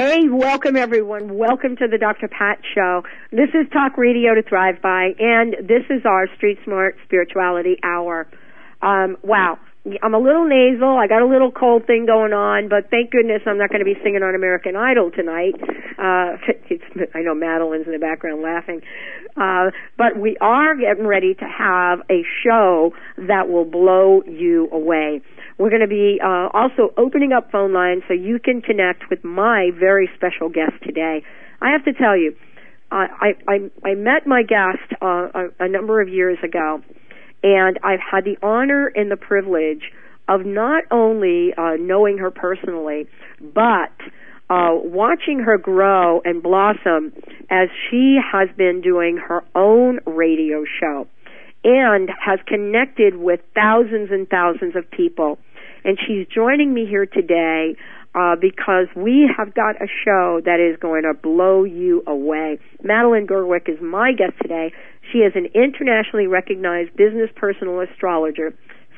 Hey, welcome everyone. Welcome to the Dr. Pat Show. This is Talk Radio to Thrive By, and this is our Street Smart Spirituality Hour. Um, wow. I'm a little nasal. I got a little cold thing going on, but thank goodness I'm not going to be singing on American Idol tonight. Uh, it's, I know Madeline's in the background laughing. Uh, but we are getting ready to have a show that will blow you away. We're going to be uh, also opening up phone lines so you can connect with my very special guest today. I have to tell you, I I, I met my guest uh, a, a number of years ago and I've had the honor and the privilege of not only uh, knowing her personally, but uh, watching her grow and blossom as she has been doing her own radio show and has connected with thousands and thousands of people. And she's joining me here today uh, because we have got a show that is going to blow you away. Madeline Gerwick is my guest today. She is an internationally recognized business personal astrologer,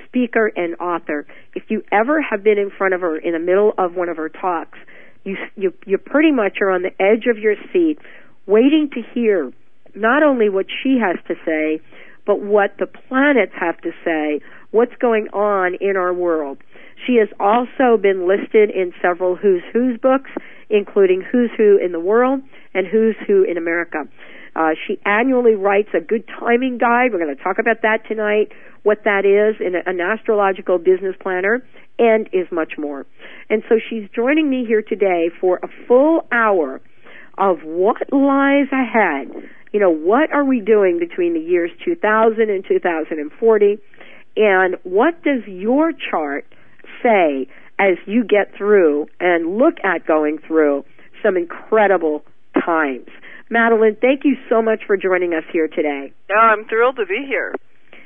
speaker, and author. If you ever have been in front of her in the middle of one of her talks, you you you pretty much are on the edge of your seat, waiting to hear not only what she has to say, but what the planets have to say, what's going on in our world. She has also been listed in several Who's Who's books, including Who's Who in the World and Who's Who in America. Uh, she annually writes a good timing guide. We're going to talk about that tonight, what that is in an astrological business planner, and is much more. And so she's joining me here today for a full hour of what lies ahead. You know, what are we doing between the years 2000 and 2040? And what does your chart say as you get through and look at going through some incredible times? Madeline, thank you so much for joining us here today. Oh, I'm thrilled to be here.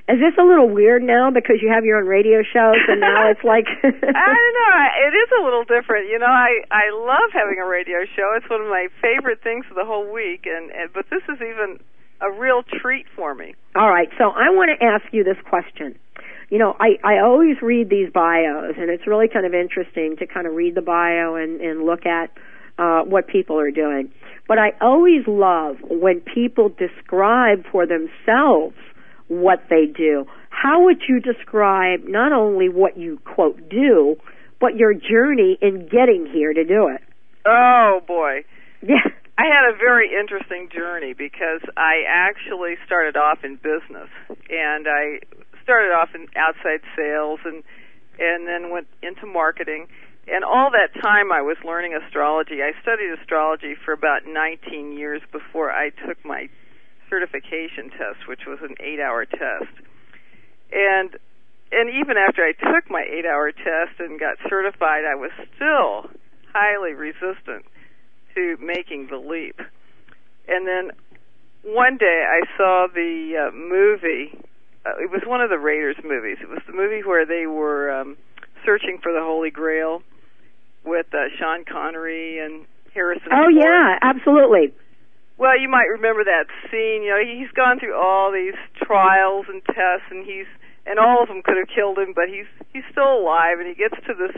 Is this a little weird now because you have your own radio shows and now it's like I don't know, it is a little different. You know, I I love having a radio show. It's one of my favorite things of the whole week and, and but this is even a real treat for me. All right. So I want to ask you this question. You know, I I always read these bios and it's really kind of interesting to kind of read the bio and and look at uh what people are doing. But I always love when people describe for themselves what they do. How would you describe not only what you quote do, but your journey in getting here to do it? Oh boy. Yeah. I had a very interesting journey because I actually started off in business and I started off in outside sales and and then went into marketing and all that time I was learning astrology. I studied astrology for about 19 years before I took my certification test, which was an 8-hour test. And and even after I took my 8-hour test and got certified, I was still highly resistant to making the leap. And then one day I saw the uh, movie. Uh, it was one of the Raiders movies. It was the movie where they were um, searching for the Holy Grail with uh, Sean Connery and Harrison. Oh Ford. yeah, absolutely. Well, you might remember that scene. You know, he's gone through all these trials and tests, and he's and all of them could have killed him, but he's he's still alive, and he gets to this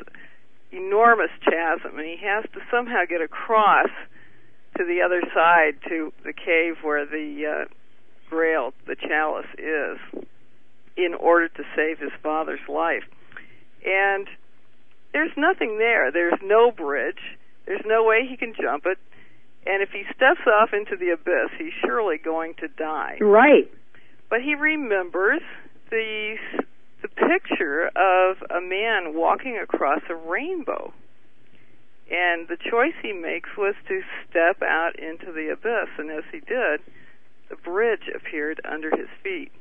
enormous chasm, and he has to somehow get across to the other side to the cave where the uh, Grail, the chalice, is, in order to save his father's life. And there's nothing there. There's no bridge. There's no way he can jump it. And if he steps off into the abyss, he's surely going to die. Right. But he remembers the the picture of a man walking across a rainbow. And the choice he makes was to step out into the abyss, and as he did, the bridge appeared under his feet.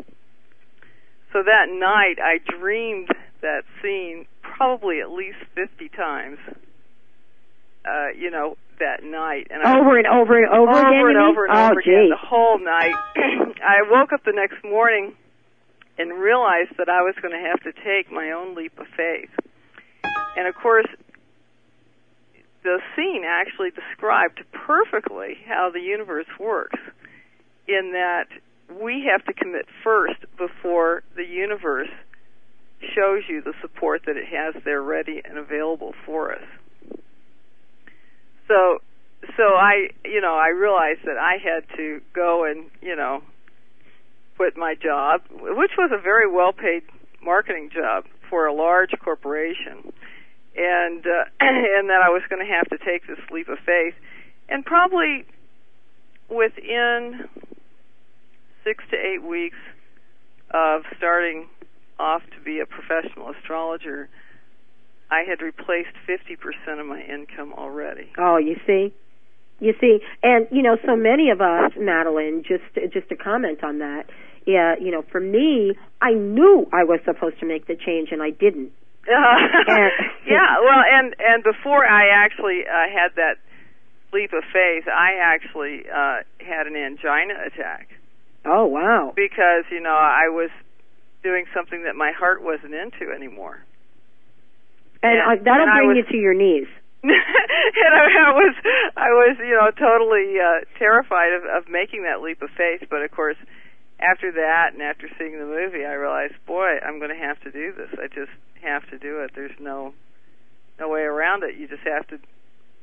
So that night I dreamed that scene probably at least 50 times. Uh, you know, that night. And over I, and over and over, over again. and over and oh, over again, the whole night. I woke up the next morning and realized that I was going to have to take my own leap of faith. And of course, the scene actually described perfectly how the universe works in that we have to commit first before the universe shows you the support that it has there ready and available for us. So so I, you know, I realized that I had to go and, you know, quit my job, which was a very well-paid marketing job for a large corporation, and uh, and that I was going to have to take this leap of faith, and probably within six to eight weeks of starting off to be a professional astrologer, I had replaced 50% of my income already. Oh, you see? You see, and you know, so many of us, Madeline, just just to comment on that, yeah, you know, for me, I knew I was supposed to make the change, and I didn't. and, yeah, well, and and before I actually uh, had that leap of faith, I actually uh, had an angina attack. Oh wow! Because you know I was doing something that my heart wasn't into anymore. And, and uh, that'll and bring was, you to your knees. and I, I was, I was, you know, totally uh, terrified of, of making that leap of faith. But of course, after that, and after seeing the movie, I realized, boy, I'm going to have to do this. I just have to do it. There's no, no way around it. You just have to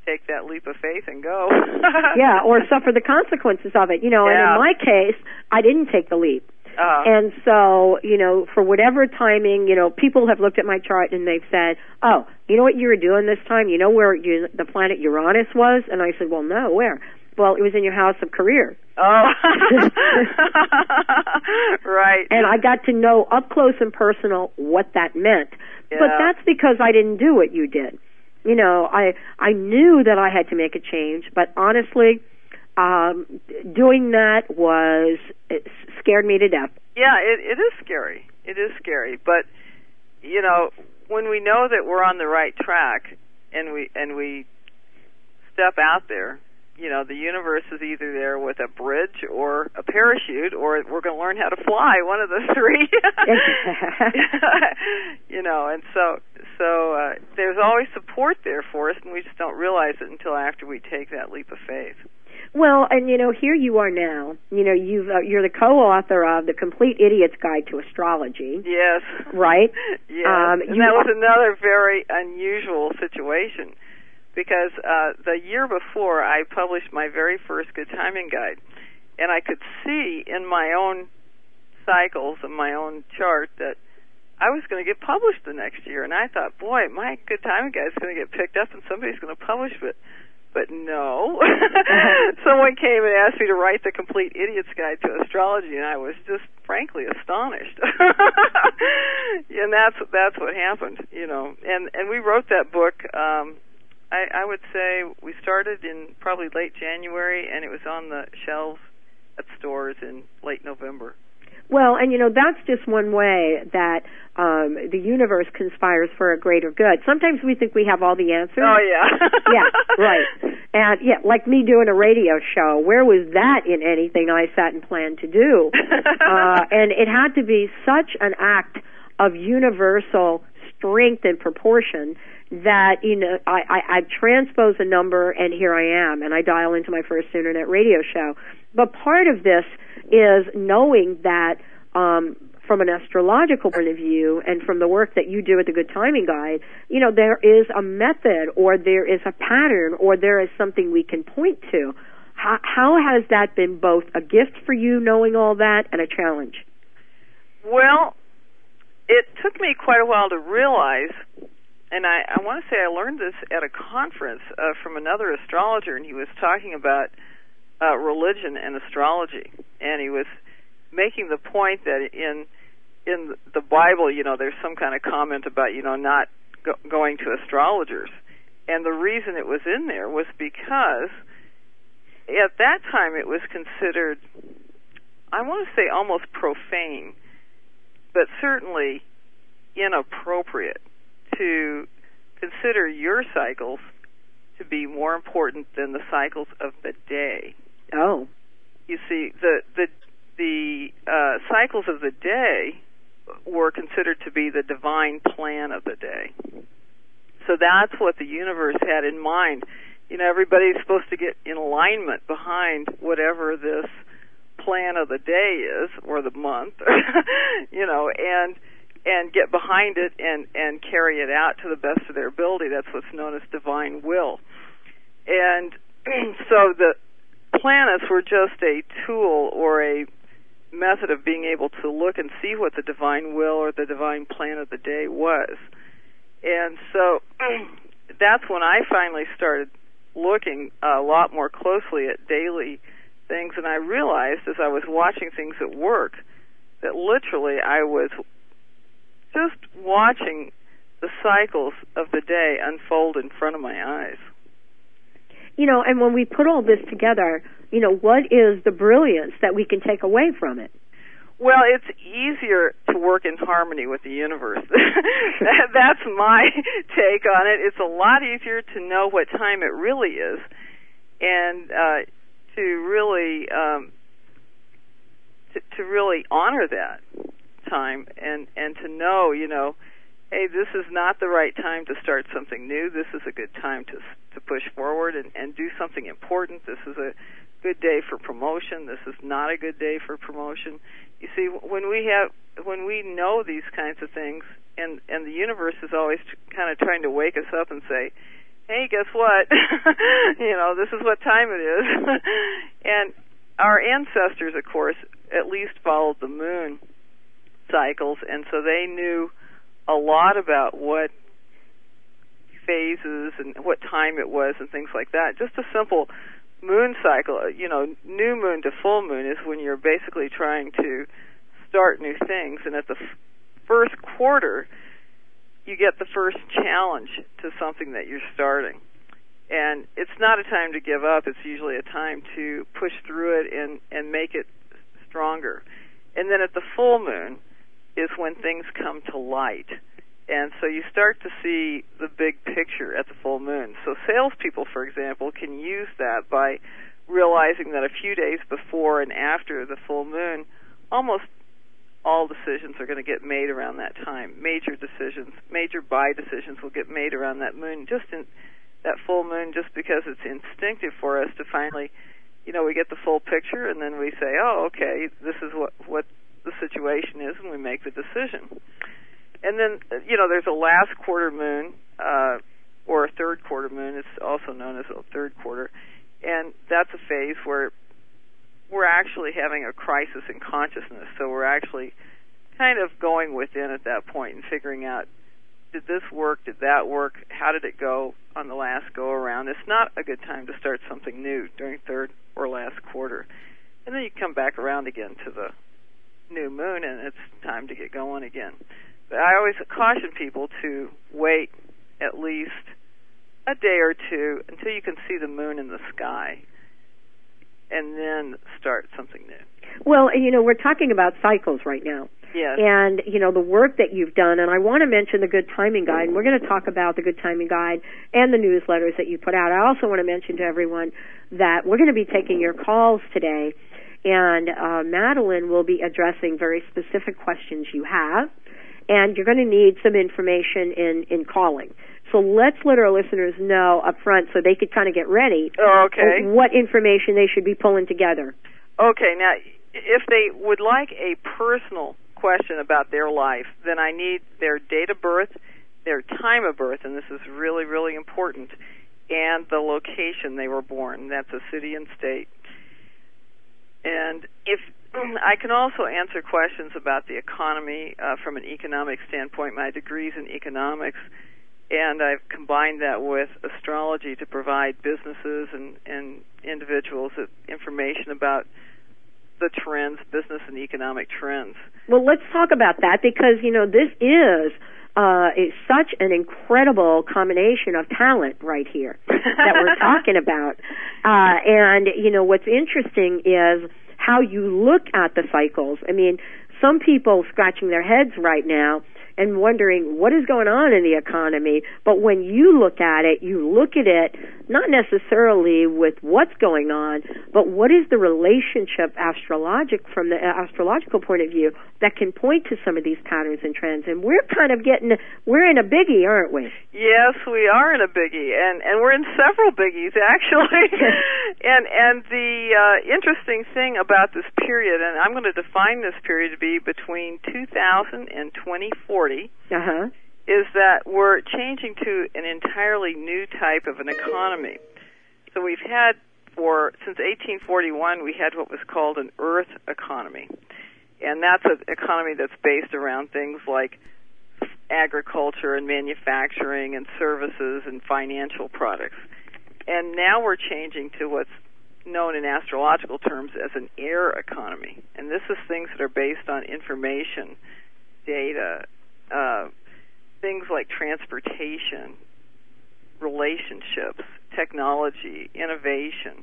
take that leap of faith and go. yeah, or suffer the consequences of it. You know, yeah. and in my case, I didn't take the leap. Uh, and so, you know, for whatever timing, you know, people have looked at my chart and they've said, "Oh, you know what you were doing this time? You know where you, the planet Uranus was?" And I said, "Well, no, where?" Well, it was in your house of career. Oh, right. And I got to know up close and personal what that meant. Yeah. But that's because I didn't do what you did. You know, I I knew that I had to make a change, but honestly, um, doing that was it scared me to death. Yeah, it, it is scary. It is scary, but you know, when we know that we're on the right track and we and we step out there, you know, the universe is either there with a bridge or a parachute, or we're going to learn how to fly. One of the three. you know, and so so uh, there's always support there for us, and we just don't realize it until after we take that leap of faith. Well, and you know, here you are now. You know, you've uh, you're the co-author of the Complete Idiot's Guide to Astrology. Yes. Right. yes. Um, and that was another very unusual situation because uh, the year before I published my very first Good Timing Guide, and I could see in my own cycles and my own chart that I was going to get published the next year, and I thought, boy, my Good Guide is going to get picked up, and somebody's going to publish it but no. Someone came and asked me to write the complete idiot's guide to astrology and I was just frankly astonished. and that's that's what happened, you know. And and we wrote that book um I I would say we started in probably late January and it was on the shelves at stores in late November. Well, and you know that's just one way that um, the universe conspires for a greater good. Sometimes we think we have all the answers. Oh yeah, yeah, right. And yeah, like me doing a radio show. Where was that in anything I sat and planned to do? uh, and it had to be such an act of universal strength and proportion that you know I, I I transpose a number and here I am and I dial into my first internet radio show. But part of this is knowing that um, from an astrological point of view and from the work that you do at the Good Timing Guide, you know, there is a method or there is a pattern or there is something we can point to. How, how has that been both a gift for you knowing all that and a challenge? Well, it took me quite a while to realize, and I, I want to say I learned this at a conference uh, from another astrologer, and he was talking about uh, religion and astrology, and he was making the point that in in the Bible, you know, there's some kind of comment about you know not go- going to astrologers, and the reason it was in there was because at that time it was considered, I want to say almost profane, but certainly inappropriate to consider your cycles to be more important than the cycles of the day. Oh. You see, the the the uh, cycles of the day were considered to be the divine plan of the day. So that's what the universe had in mind. You know, everybody's supposed to get in alignment behind whatever this plan of the day is or the month, you know, and and get behind it and and carry it out to the best of their ability. That's what's known as divine will. And so the planets were just a tool or a method of being able to look and see what the divine will or the divine plan of the day was. And so that's when I finally started looking a lot more closely at daily things and I realized as I was watching things at work that literally I was just watching the cycles of the day unfold in front of my eyes. You know, and when we put all this together, you know, what is the brilliance that we can take away from it? Well, it's easier to work in harmony with the universe. That's my take on it. It's a lot easier to know what time it really is, and uh, to really um, to, to really honor that time, and and to know, you know, hey, this is not the right time to start something new. This is a good time to to push forward and, and do something important. This is a good day for promotion. This is not a good day for promotion. You see, when we have when we know these kinds of things, and and the universe is always kind of trying to wake us up and say, "Hey, guess what? you know, this is what time it is." and our ancestors, of course, at least followed the moon cycles, and so they knew a lot about what phases and what time it was and things like that. Just a simple moon cycle, you know, new moon to full moon is when you're basically trying to start new things, and at the f- first quarter, you get the first challenge to something that you're starting. And it's not a time to give up. It's usually a time to push through it and and make it stronger. And then at the full moon is when things come to light and so you start to see the big picture at the full moon. So salespeople, for example, can use that by realizing that a few days before and after the full moon, almost all decisions are going to get made around that time. Major decisions, major buy decisions will get made around that moon, just in that full moon, just because it's instinctive for us to finally, you know, we get the full picture and then we say, oh, okay, this is what what the situation is, and we make the decision and then you know there's a last quarter moon uh, or a third quarter moon. It's also known as a third quarter, and that's a phase where we're actually having a crisis in consciousness. So we're actually kind of going within at that point and figuring out did this work? Did that work? How did it go on the last go around? It's not a good time to start something new during third or last quarter. And then you come back around again to the new moon and it's time to get going again. But I always caution people to wait at least a day or two until you can see the moon in the sky and then start something new. Well, you know, we're talking about cycles right now. Yes. And, you know, the work that you've done, and I want to mention the Good Timing Guide, and we're going to talk about the Good Timing Guide and the newsletters that you put out. I also want to mention to everyone that we're going to be taking your calls today, and uh, Madeline will be addressing very specific questions you have and you're going to need some information in in calling. So let's let our listeners know up front so they could kind of get ready. Oh, okay. What information they should be pulling together. Okay. Now, if they would like a personal question about their life, then I need their date of birth, their time of birth, and this is really, really important, and the location they were born. That's a city and state. And if I can also answer questions about the economy uh, from an economic standpoint. My degree's in economics, and I've combined that with astrology to provide businesses and, and individuals information about the trends, business and economic trends. Well, let's talk about that because you know this is uh, is such an incredible combination of talent right here that we're talking about. Uh, and you know what's interesting is how you look at the cycles. I mean, some people scratching their heads right now and wondering what is going on in the economy. But when you look at it, you look at it not necessarily with what's going on, but what is the relationship astrologic from the astrological point of view that can point to some of these patterns and trends. And we're kind of getting we're in a biggie, aren't we? Yes, we are in a biggie, and and we're in several biggies actually. and and the uh, interesting thing about this period, and I'm going to define this period to be between 2000 and 2040 uh-huh. is that we're changing to an entirely new type of an economy. So we've had for since 1841 we had what was called an earth economy, and that's an economy that's based around things like agriculture and manufacturing and services and financial products. And now we're changing to what's known in astrological terms as an air economy. And this is things that are based on information, data, uh, things like transportation, relationships, technology, innovation.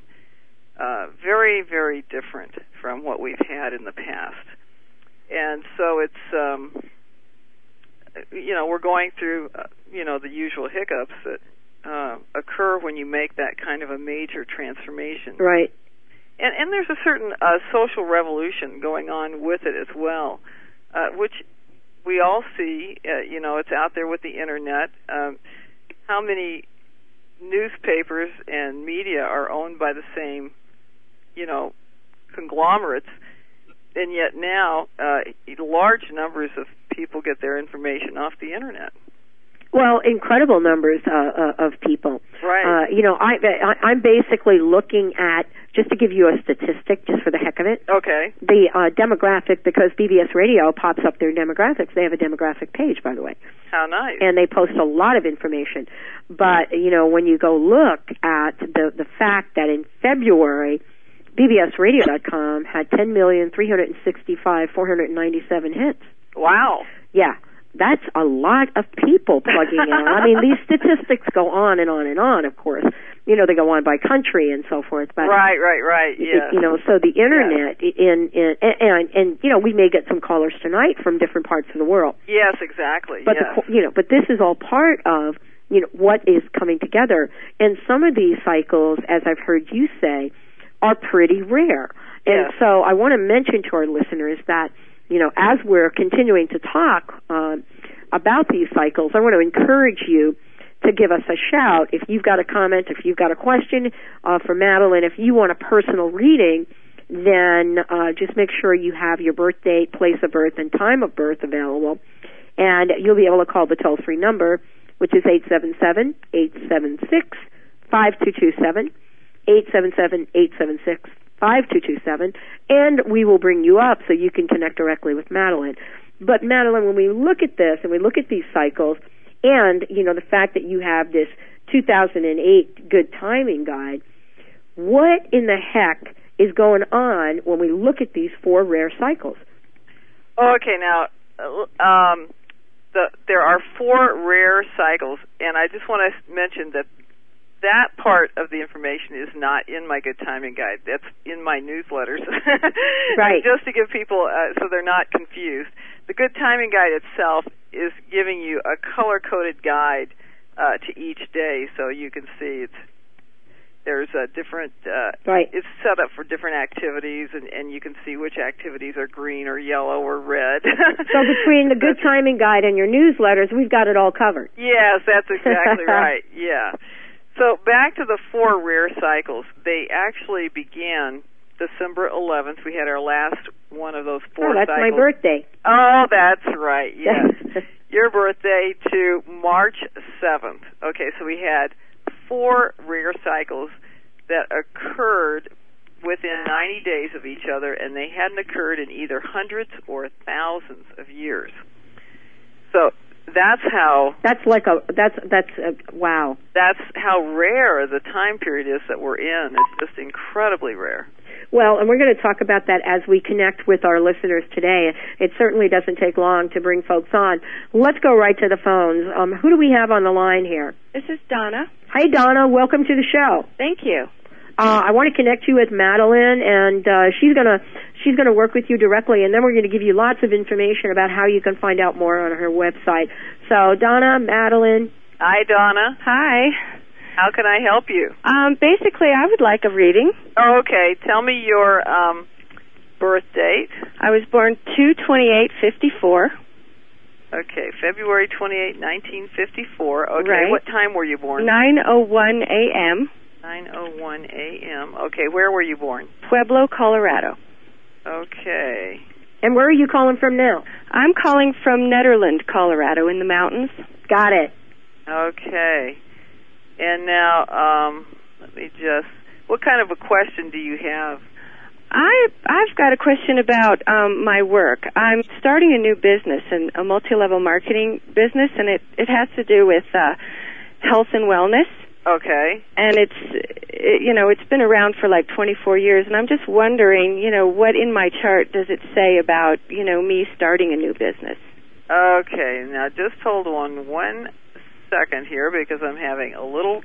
Uh, very, very different from what we've had in the past. And so it's, um, you know, we're going through, uh, you know, the usual hiccups that uh, occur when you make that kind of a major transformation. Right. And, and there's a certain uh, social revolution going on with it as well, uh, which we all see. Uh, you know, it's out there with the internet. Um, how many newspapers and media are owned by the same, you know, conglomerates? And yet now, uh, large numbers of people get their information off the internet. Well, incredible numbers uh, uh, of people. Right. Uh, you know, I, I I'm basically looking at just to give you a statistic, just for the heck of it. Okay. The uh, demographic, because BBS Radio pops up their demographics. They have a demographic page, by the way, How nice. and they post a lot of information. But you know, when you go look at the the fact that in February. BBSRadio.com had 10,365,497 hits. wow. Yeah, that's a lot of people plugging in. I mean, these statistics go on and on and on. Of course, you know they go on by country and so forth. But Right, right, right. it- Yeah. you know, so the internet in, in and, and and you know we may get some callers tonight from different parts of the world. Yes, exactly. But yes. the, you know, but this is all part of you know what is coming together. And some of these cycles, as I've heard you say, are pretty rare. And Yes. so I want to mention to our listeners that you know as we're continuing to talk um, about these cycles, I want to encourage you to give us a shout if you've got a comment, if you've got a question uh, for Madeline, if you want a personal reading. Then uh, just make sure you have your birth date, place of birth, and time of birth available and you'll be able to call the toll free number, which is 877 876 5227, 877 876 5227, and we will bring you up so you can connect directly with Madeline. But Madeline, when we look at this and we look at these cycles, and you know the fact that you have this 2008 good timing guide, what in the heck is going on when we look at these four rare cycles? Okay, now uh, um, the, there are four rare cycles, and I just want to mention that that part of the information is not in my good timing guide. That's in my newsletters, Right. Just to give people uh, so they're not confused. The good timing guide itself is giving you a color coded guide uh, to each day, so you can see it's there's a different uh, Right. it's set up for different activities and, and you can see which activities are green or yellow or red. So between the good timing guide and your newsletters, we've got it all covered. Yes, that's exactly right. Yeah. So back to the four rare cycles. They actually began December 11th. We had our last one of those four oh, that's cycles. my birthday. Oh, that's right. Yes. Your birthday to March 7th. Okay, so we had four rare cycles that occurred within 90 days of each other, and they hadn't occurred in either hundreds or thousands of years. So that's how That's like a that's that's a, wow. that's how rare the time period is that we're in. It's just incredibly rare. Well, and we're going to talk about that as we connect with our listeners today. It certainly doesn't take long to bring folks on. Let's go right to the phones. Um, who do we have on the line here? This is Donna. Hi, Donna. Welcome to the show. Thank you. Uh, I want to connect you with Madeline, and uh, she's gonna she's gonna work with you directly, and then we're going to give you lots of information about how you can find out more on her website. So, Donna, Madeline, Hi, Donna. Hi. How can I help you? Um, basically, I would like a reading. Oh, okay. Tell me your um, birth date. I was born two twenty eight fifty four. Okay, February 28, 1954. Okay, Right. what time were you born? Nine oh one a.m. 9:01 a.m. Okay, where were you born? Pueblo, Colorado. Okay. and where are you calling from now? I'm calling from Nederland, Colorado, in the mountains. Got it. Okay. And now um let me just. What kind of a question do you have? I I've got a question about um, my work. I'm starting a new business, and a multi-level marketing business, and it it has to do with uh, health and wellness. Okay. And it's it, you know it's been around for like 24 years, and I'm just wondering, you know, what in my chart does it say about you know me starting a new business? Okay. Now just hold on one second here because I'm having a little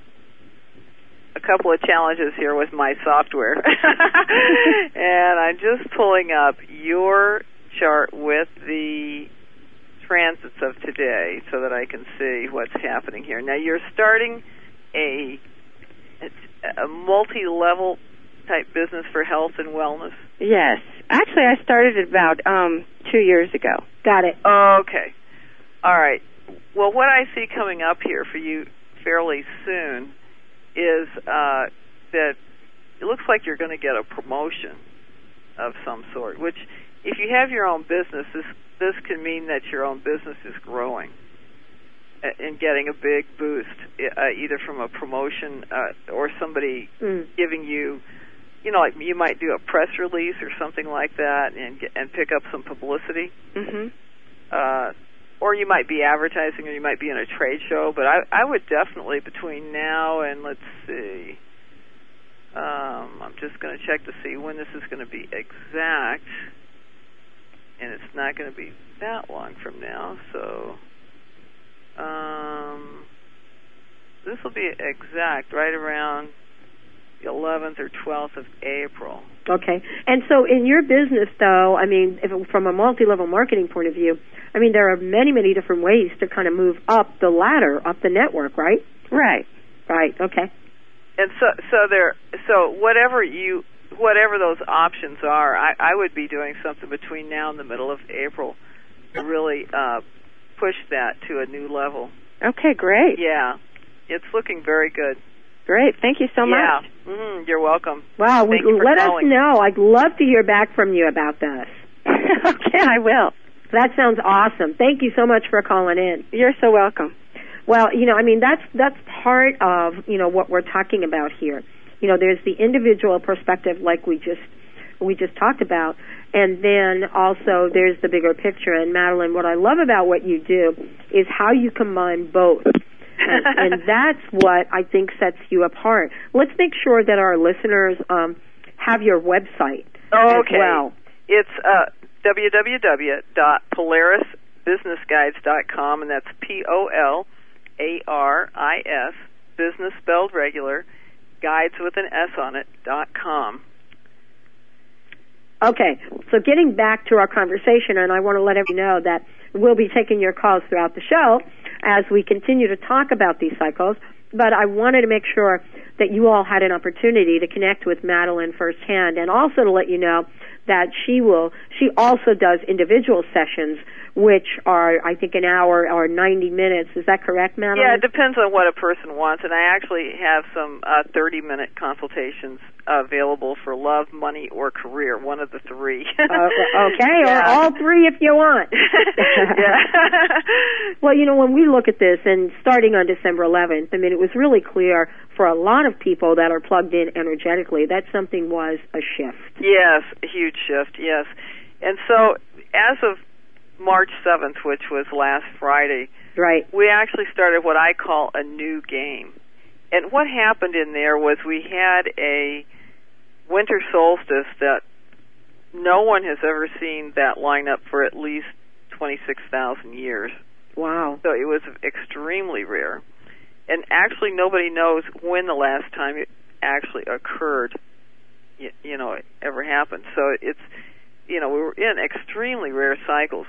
a couple of challenges here with my software. and I'm just pulling up your chart with the transits of today so that I can see what's happening here. Now you're starting a a multi-level type business for health and wellness. Yes. Actually, I started it about um 2 years ago. Got it. Okay. All right. Well, what I see coming up here for you fairly soon is uh, that it looks like you're going to get a promotion of some sort. Which, if you have your own business, this this can mean that your own business is growing and getting a big boost, uh, either from a promotion uh, or somebody Mm. giving you, you know, like you might do a press release or something like that, and get, and pick up some publicity. Mhm. Uh, or you might be advertising, or you might be in a trade show. But I, I would definitely between now and let's see. Um, I'm just going to check to see when this is going to be exact, and it's not going to be that long from now. So, um, this will be exact right around 11th or 12th of April. Okay. And so in your business though, I mean, if, from a multi-level marketing point of view, I mean, there are many, many different ways to kind of move up the ladder, up the network, right? Right. Right. Okay. and so so there so whatever you whatever those options are i i would be doing something between now and the middle of april to really uh push that to a new level Okay, great. yeah it's looking very good Great. Thank you so yeah much. mm, you're welcome Wow. We, let calling. us know. I'd love to hear back from you about this. okay, I will. That sounds awesome. Thank you so much for calling in. You're so welcome. Well, you know, I mean, that's that's part of you know what we're talking about here. You know, there's the individual perspective, like we just we just talked about, and then also there's the bigger picture. And Madeline, what I love about what you do is how you combine both. And, and that's what I think sets you apart. Let's make sure that our listeners um, have your website oh, as well. it's uh www.polarisbusinessguides.com and that's p o l a r i s business spelled regular guides with an s on it dot com Okay, so getting back to our conversation, and I want to let everyone know that we'll be taking your calls throughout the show as we continue to talk about these cycles. But I wanted to make sure that you all had an opportunity to connect with Madeline firsthand, and also to let you know that she will. She also does individual sessions, which are I think an hour or ninety minutes. Is that correct, Madeline? Yeah, it depends on what a person wants, and I actually have some uh, 30-minute consultations available for love, money, or career. One of the three. Uh, okay, or all three if you want. Well, you know, when we look at this, and starting on December 11th, I mean, it was really clear for a lot of people that are plugged in energetically that something was a shift. yes, a huge shift. Yes, and so as of March 7th, which was last Friday, Right. we actually started what I call a new game. And what happened in there was we had a winter solstice that no one has ever seen that line up for at least 26,000 years. Wow. So it was extremely rare. And actually nobody knows when the last time it actually occurred, you, you know, it ever happened. So it's, you know, we were in extremely rare cycles.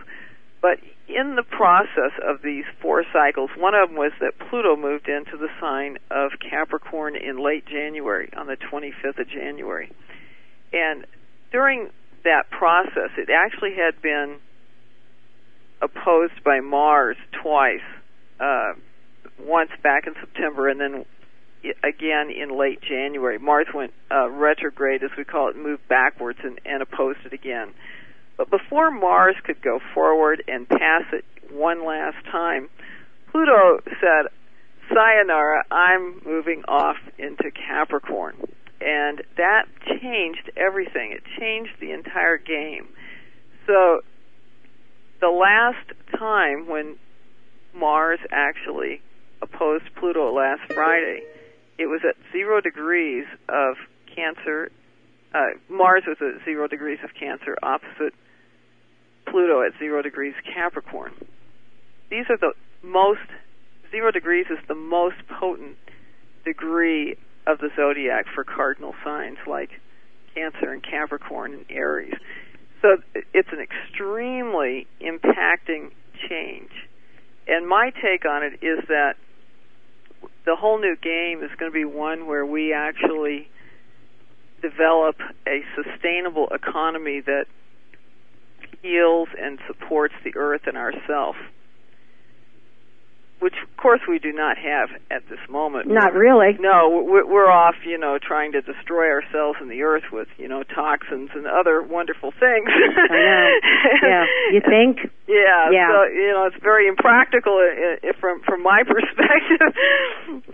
But in the process of these four cycles, one of them was that Pluto moved into the sign of Capricorn in late January, on the 25th of January. And during that process, it actually had been opposed by Mars twice, uh, once back in September and then again in late January. Mars went uh, retrograde, as we call it, moved backwards and, and opposed it again. But before Mars could go forward and pass it one last time, Pluto said, sayonara, I'm moving off into Capricorn. And that changed everything. It changed the entire game. So the last time when Mars actually opposed Pluto last Friday, it was at zero degrees of Cancer. Uh, Mars was at zero degrees of Cancer opposite Pluto at zero degrees Capricorn. These are the most, zero degrees is the most potent degree of the zodiac for cardinal signs like Cancer and Capricorn and Aries. So it's an extremely impacting change. And my take on it is that the whole new game is going to be one where we actually develop a sustainable economy that heals and supports the earth and ourselves which of course we do not have at this moment. Not really. No, we're off, you know, trying to destroy ourselves and the earth with, you know, toxins and other wonderful things. I know. Yeah. You think? Yeah. Yeah. So, you know, it's very impractical uh, uh, from from my perspective,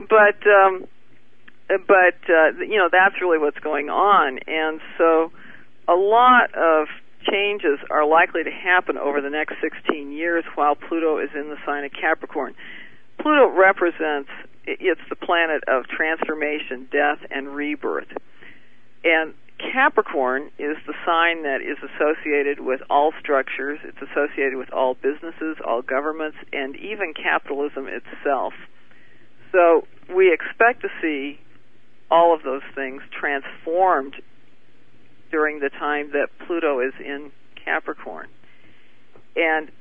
but um but uh you know, that's really what's going on. And so a lot of changes are likely to happen over the next 16 years while Pluto is in the sign of Capricorn. Pluto represents it's the planet of transformation, death, and rebirth. And Capricorn is the sign that is associated with all structures, it's associated with all businesses, all governments, and even capitalism itself. So we expect to see all of those things transformed during the time that Pluto is in Capricorn. And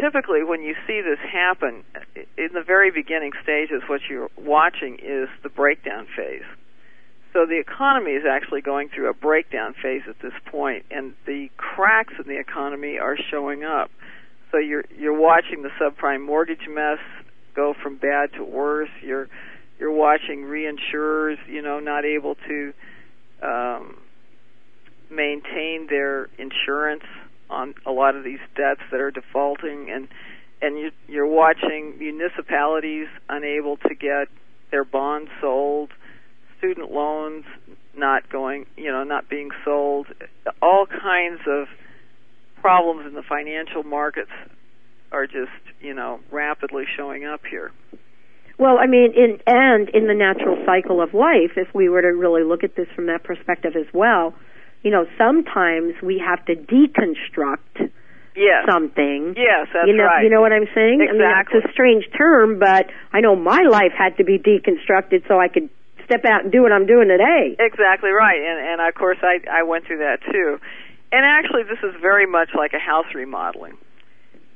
typically when you see this happen, in the very beginning stages, what you're watching is the breakdown phase. So the economy is actually going through a breakdown phase at this point, and the cracks in the economy are showing up. So you're you're watching the subprime mortgage mess go from bad to worse. You're you're watching reinsurers, you know, not able to um, maintain their insurance on a lot of these debts that are defaulting and and you, you're watching municipalities unable to get their bonds sold, student loans not going, you know, not being sold, all kinds of problems in the financial markets are just, you know, rapidly showing up here. Well, I mean, in and in the natural cycle of life, if we were to really look at this from that perspective as well, you know, sometimes we have to deconstruct yes. something. Yes, that's you know, right. You know what I'm saying? Exactly. I mean, it's a strange term, but I know my life had to be deconstructed so I could step out and do what I'm doing today. Exactly right, and and of course I I went through that too. And actually, this is very much like a house remodeling,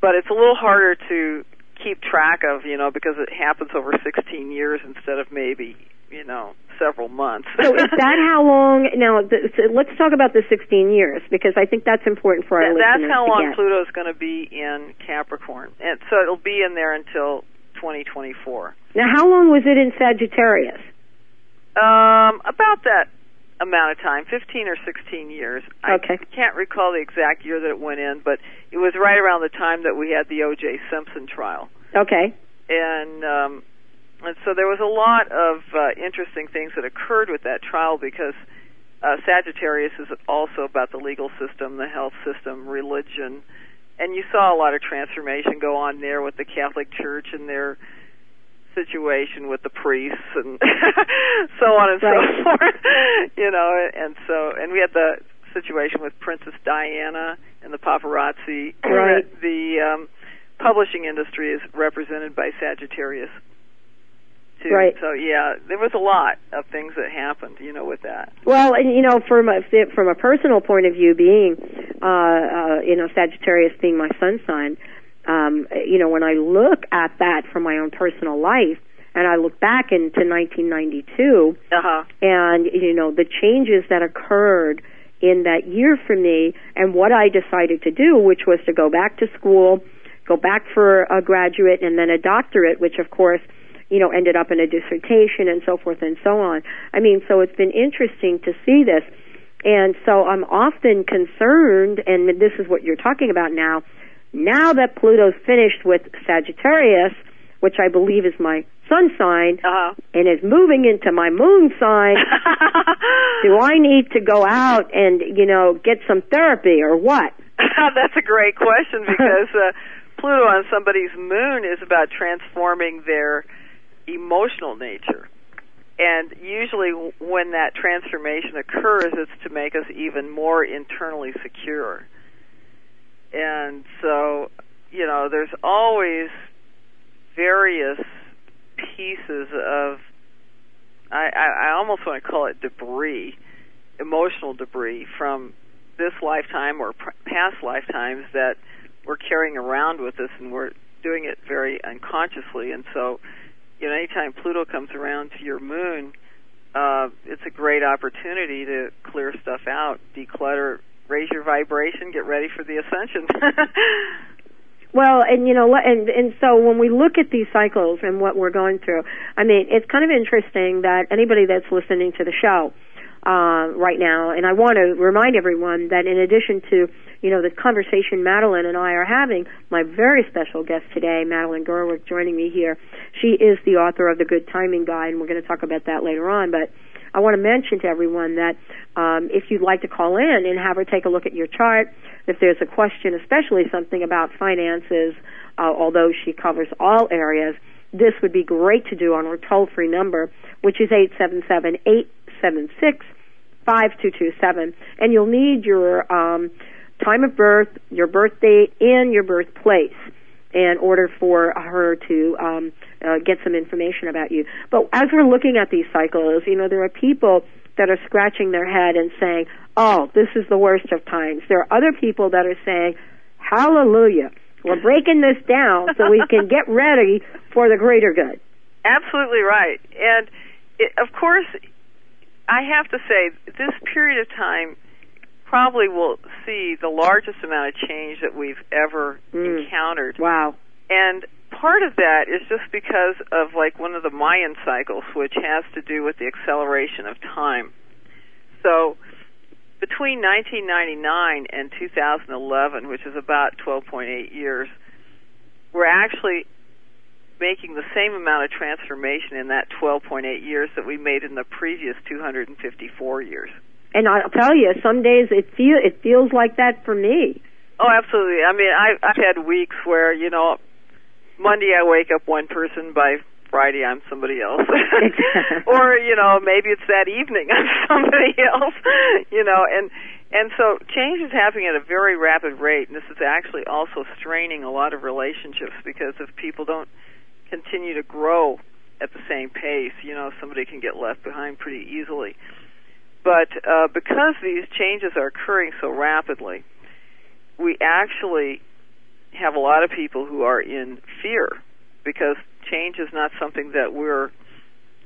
but it's a little harder to keep track of, you know, because it happens over 16 years instead of maybe, you know, several months. so is that how long? Now, the, so let's talk about the 16 years because I think that's important for our That's listeners. how to long get. Pluto's going to be in Capricorn, and so it'll be in there until 2024. Now, how long was it in Sagittarius? Um, about that amount of time, 15 or 16 years. Okay. I can't recall the exact year that it went in, but it was right around the time that we had the O.J. Simpson trial. Okay. And um, and so there was a lot of uh, interesting things that occurred with that trial because uh, Sagittarius is also about the legal system, the health system, religion, and you saw a lot of transformation go on there with the Catholic Church and their situation with the priests and so on and Right. so forth. you know, and so and we had the situation with Princess Diana and the paparazzi. Right. The um, publishing industry is represented by Sagittarius. Too. Right. So yeah, there was a lot of things that happened, you know, with that. Well, and you know, from a from a personal point of view, being uh, uh, you know Sagittarius being my sun sign, um, you know, when I look at that from my own personal life, and I look back into 1992, Uh huh. and you know the changes that occurred in that year for me, and what I decided to do, which was to go back to school, go back for a graduate and then a doctorate, which of course you know, ended up in a dissertation and so forth and so on. I mean, so it's been interesting to see this. And so I'm often concerned, and this is what you're talking about now, now that Pluto's finished with Sagittarius, which I believe is my sun sign Uh-huh. and is moving into my moon sign, do I need to go out and, you know, get some therapy or what? That's a great question because uh, Pluto on somebody's moon is about transforming their emotional nature. And usually, when that transformation occurs, it's to make us even more internally secure. And so, you know, there's always various pieces of, I, I, almost want to call it debris, emotional debris from this lifetime or past lifetimes that we're carrying around with us and we're doing it very unconsciously. And so, you know, anytime Pluto comes around to your moon, uh, it's a great opportunity to clear stuff out, declutter, raise your vibration, get ready for the ascension. Well, and you know, le- and and so when we look at these cycles and what we're going through, I mean, it's kind of interesting that anybody that's listening to the show uh, right now, and I want to remind everyone that in addition to you know the conversation Madeline and I are having, my very special guest today, Madeline Gerwick, joining me here. She is the author of the Good Timing Guide, and we're going to talk about that later on, but. I want to mention to everyone that um, if you'd like to call in and have her take a look at your chart, if there's a question, especially something about finances, uh, although she covers all areas, this would be great to do on her toll-free number, which is eight seven seven eight seven six five two two seven, and you'll need your um, time of birth, your birth date, and your birthplace in order for her to um, uh, get some information about you. But as we're looking at these cycles, you know, there are people that are scratching their head and saying, "Oh, this is the worst of times." There are other people that are saying, "Hallelujah." We're breaking this down so we can get ready for the greater good. Absolutely right. And it, of course, I have to say, this period of time probably will see the largest amount of change that we've ever Mm. encountered. Wow. And part of that is just because of like one of the Mayan cycles, which has to do with the acceleration of time. So between 1999 and 2011, which is about 12.8 years, we're actually making the same amount of transformation in that 12.8 years that we made in the previous 254 years. And I'll tell you, some days it feel it feels like that for me. Oh, absolutely. I mean, I, I've had weeks where you know, Monday I wake up one person, by Friday I'm somebody else, or you know, maybe it's that evening I'm somebody else, you know, and and so change is happening at a very rapid rate, and this is actually also straining a lot of relationships because if people don't continue to grow at the same pace, you know, somebody can get left behind pretty easily. But uh, because these changes are occurring so rapidly, we actually have a lot of people who are in fear because change is not something that we're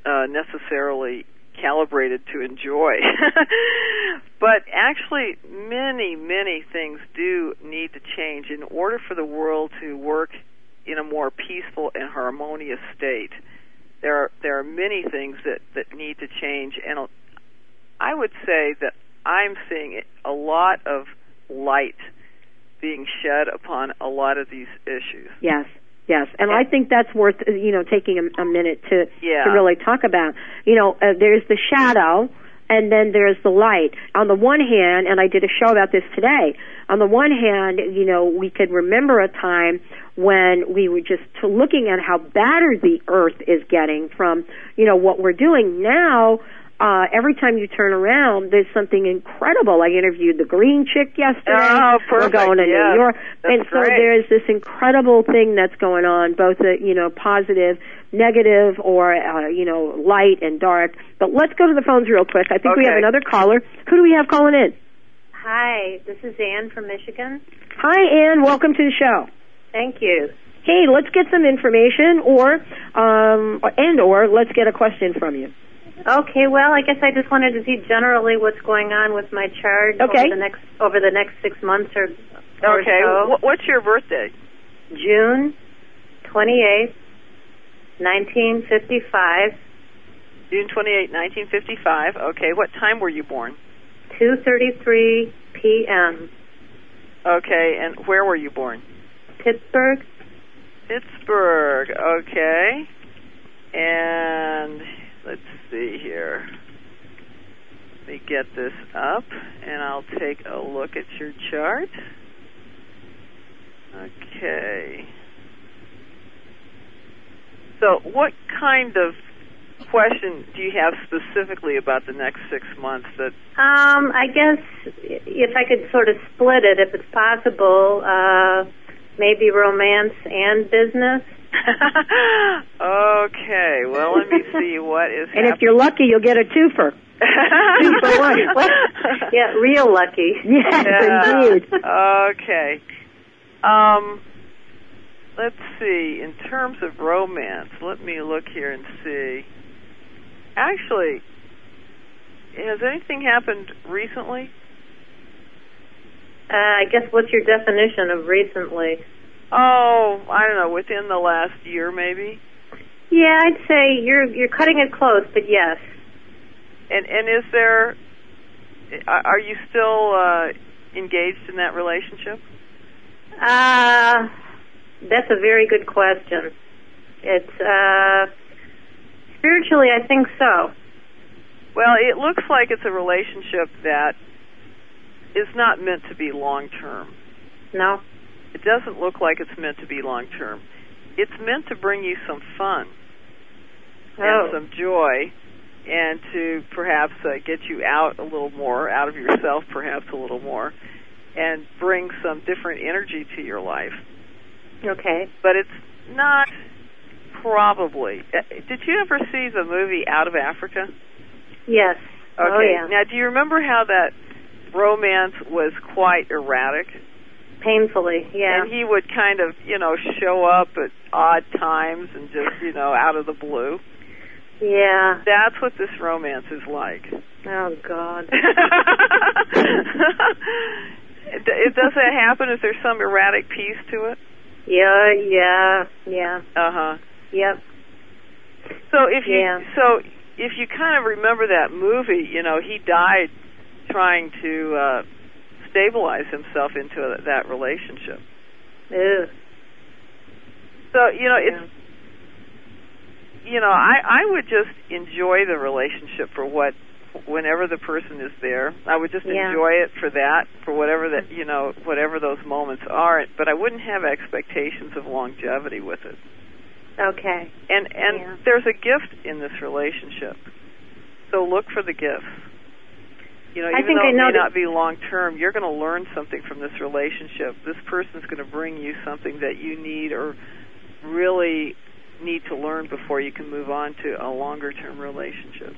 uh, necessarily calibrated to enjoy. but actually, many, many things do need to change in order for the world to work in a more peaceful and harmonious state. There are there are many things that that need to change, and I would say that I'm seeing a lot of light being shed upon a lot of these issues. Yes, yes, and I think that's worth you know taking a, a minute to Yeah. to really talk about. You know, uh, there's the shadow, and then there's the light. On the one hand, and I did a show about this today. On the one hand, you know, we could remember a time when we were just to looking at how battered the earth is getting from you know what we're doing now. Uh, every time you turn around, there's something incredible. I interviewed the green chick yesterday. Oh, perfect. We're going to Yes. New York, That's and so great. there's this incredible thing that's going on, both a you know positive, negative, or uh, you know light and dark. But let's go to the phones real quick. I think we have another caller. Who do we have calling in? Hi, this is Ann from Michigan. Hi, Ann. Welcome to the show. Thank you. Hey, let's get some information, or um, and or let's get a question from you. Okay, well, I guess I just wanted to see generally what's going on with my chart Okay. over the next over the next six months or, or Okay, so. wh- what's your birthday? June twenty eighth, nineteen fifty five, June twenty eighth, nineteen fifty five. Okay, what time were you born? two thirty three p.m. Okay, and where were you born? Pittsburgh. Pittsburgh. Okay. And let's see here. Let me get this up, and I'll take a look at your chart. Okay. So, what kind of question do you have specifically about the next six months that Um, I guess if I could sort of split it, if it's possible, uh, maybe romance and business. Okay, well, let me see what is And if you're lucky, you'll get a twofer. Two for one. yeah, real lucky. Yes, Yeah. indeed. Okay. Um, let's see. In terms of romance, let me look here and see. Actually, has anything happened recently? Uh, I guess what's your definition of recently? Oh, I don't know. Within the last year, maybe. Yeah, I'd say you're you're cutting it close, but yes. And and is there? Are are you still uh, engaged in that relationship? Uh, that's a very good question. It's uh, spiritually, I think so. Well, it looks like it's a relationship that is not meant to be long term. No. It doesn't look like it's meant to be long term. It's meant to bring you some fun Oh. and some joy and to perhaps uh, get you out a little more, out of yourself perhaps a little more, and bring some different energy to your life. Okay. But it's not probably. uh, Did you ever see the movie Out of Africa? Yes. Okay. Oh yeah. Now, do you remember how that romance was quite erratic? Painfully. Yeah. And he would kind of, you know, show up at odd times and just, you know, out of the blue. yeah. That's what this romance is like. Oh God. it, it does that happen if there's some erratic piece to it? yeah. Yeah. Yeah. Uh huh. Yep. So if you Yeah. so if you kind of remember that movie, you know, he died trying to uh stabilize himself into that relationship. Ew. So, you know, it's you know, I I would just enjoy the relationship for what whenever the person is there. I would just Yeah. enjoy it for that, for whatever that, you know, whatever those moments are, but I wouldn't have expectations of longevity with it. Okay. And and Yeah. there's a gift in this relationship. So look for the gifts. You know, I even think though I it know may not be long term, you're going to learn something from this relationship. This person's going to bring you something that you need or really need to learn before you can move on to a longer term relationship.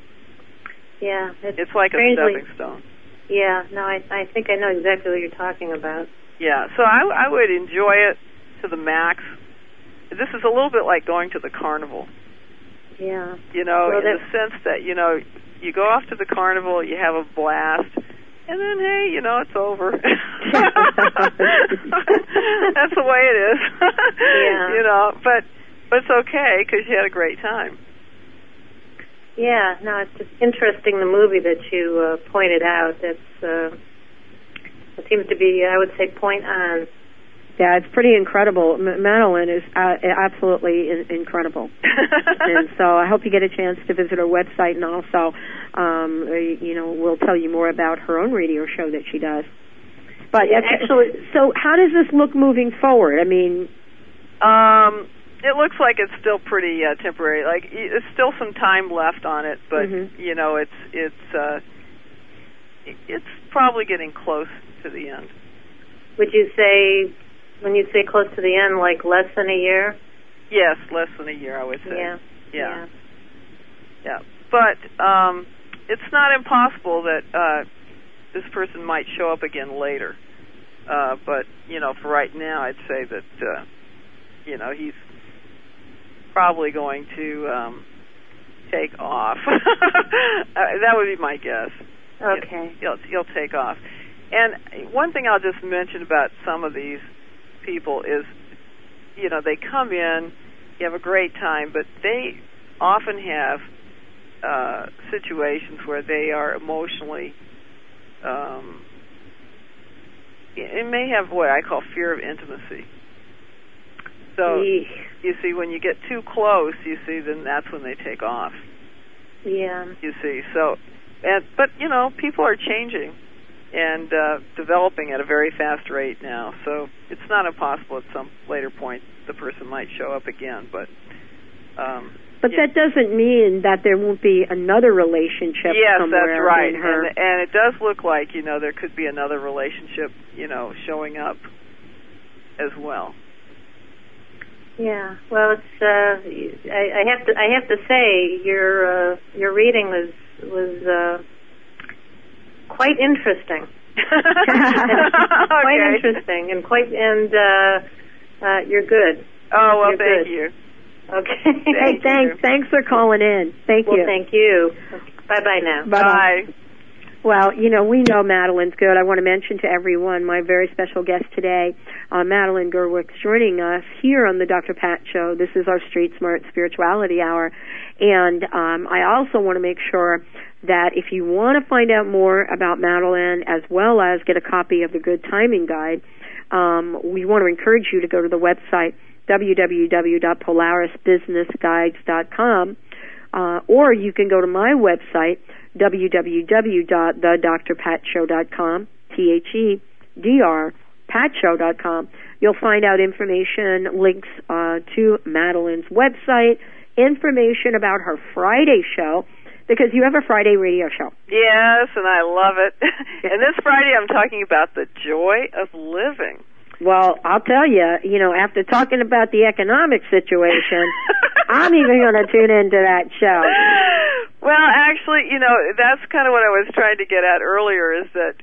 Yeah. It's, It's like strangely, a stepping stone. Yeah. No, I I think I know exactly what you're talking about. Yeah, so I, I would enjoy it to the max. This is a little bit like going to the carnival. Yeah. you know, Well, in that- the sense that you know, you go off to the carnival, you have a blast, and then hey, you know, it's over. That's the way it is. Yeah. You know, but but it's okay because you had a great time. Yeah, no, it's just interesting the movie that you uh, pointed out. That's uh, it seems to be, I would say, point on. Yeah, it's pretty incredible. M- Madeline is uh, absolutely in- incredible. and so I hope you get a chance to visit her website and also, um, you know, we'll tell you more about her own radio show that she does. But Yeah, actually- so how does this look moving forward? I mean, Um, it looks like it's still pretty uh, temporary. Like there's still some time left on it, but Mhm. you know, it's it's uh, it's probably getting close to the end. Would you say, when you say close to the end, like less than a year? Yes, less than a year, I would say. Yeah. Yeah. Yeah. But um it's not impossible that uh this person might show up again later. Uh but, you know, for right now I'd say that uh you know, he's probably going to um take off. uh, that would be my guess. Okay. He'll he'll take off. And one thing I'll just mention about some of these people is you know, they come in, you have a great time, but they often have uh, situations where they are emotionally. Um, it may have what I call fear of intimacy. So Eek. you see, when you get too close, you see, then that's when they take off. Yeah. You see, so and but you know, people are changing and uh, developing at a very fast rate now. So it's not impossible at some later point the person might show up again, but. Um, But Yeah. that doesn't mean that there won't be another relationship yes, somewhere that's right, her. and and it does look like you know there could be another relationship you know showing up as well. Yeah. Well, it's. Uh, I, I have to. I have to say, your uh, your reading was was uh, quite interesting. quite Okay. interesting, and quite and uh, uh, you're good. Oh well, You're thank good. you. Okay. Hey, Thank thanks. you. Thanks for calling in. Thank well, you. thank you. Bye bye now. Bye-bye. Bye. Well, you know, we know Madeline's good. I want to mention to everyone my very special guest today, uh, Madeline Gerwick's joining us here on the Dr. Pat Show. This is our Street Smart Spirituality Hour. And um, I also want to make sure that if you want to find out more about Madeline as well as get a copy of the Good Timing Guide, um, we want to encourage you to go to the website www.polarisbusinessguides.com uh, or you can go to my website www.thedrpatshow.com t-h-e-d-r patshow.com you'll find out information links uh, to madeline's website information about her friday show because you have a friday radio show Yes, and I love it. and this Friday, I'm talking about the joy of living. well i'll tell you you know after talking about the economic situation i'm even going to tune into that show Well, actually, you know, that's kind of what I was trying to get at earlier is that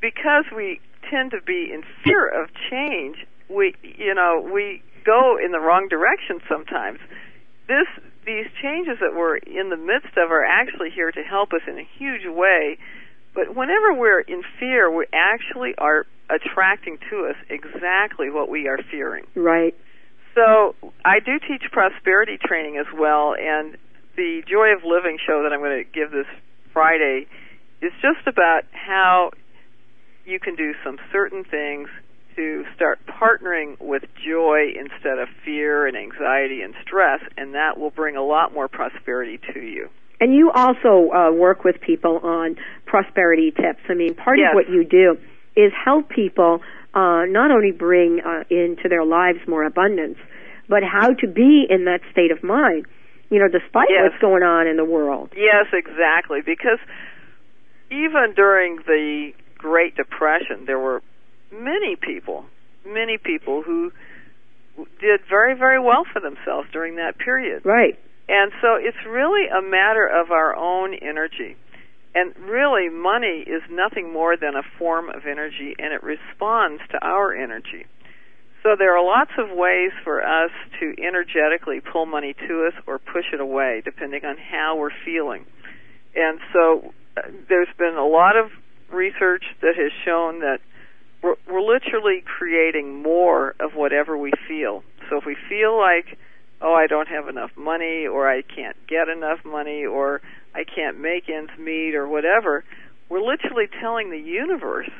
because we tend to be in fear of change, we, you know, we go in the wrong direction sometimes. This, these changes that we're in the midst of are actually here to help us in a huge way. But whenever we're in fear, we actually are attracting to us exactly what we are fearing. right So I do teach prosperity training as well, and the Joy of Living show that I'm going to give this Friday is just about how you can do some certain things to start partnering with joy instead of fear and anxiety and stress, and that will bring a lot more prosperity to you. And you also uh, work with people on prosperity tips. I mean, part Yes. of what you do is help people uh, not only bring uh, into their lives more abundance, but how to be in that state of mind. You know, despite Yes. what's going on in the world. Yes, exactly. Because even during the Great Depression, there were many people, many people who did very, very well for themselves during that period. Right. And so it's really a matter of our own energy. And really, money is nothing more than a form of energy, and it responds to our energy. So there are lots of ways for us to energetically pull money to us or push it away, depending on how we're feeling. And so uh, there's been a lot of research that has shown that we're, we're literally creating more of whatever we feel. So if we feel like, oh, I don't have enough money, or I can't get enough money, or I can't make ends meet, or whatever, we're literally telling the universe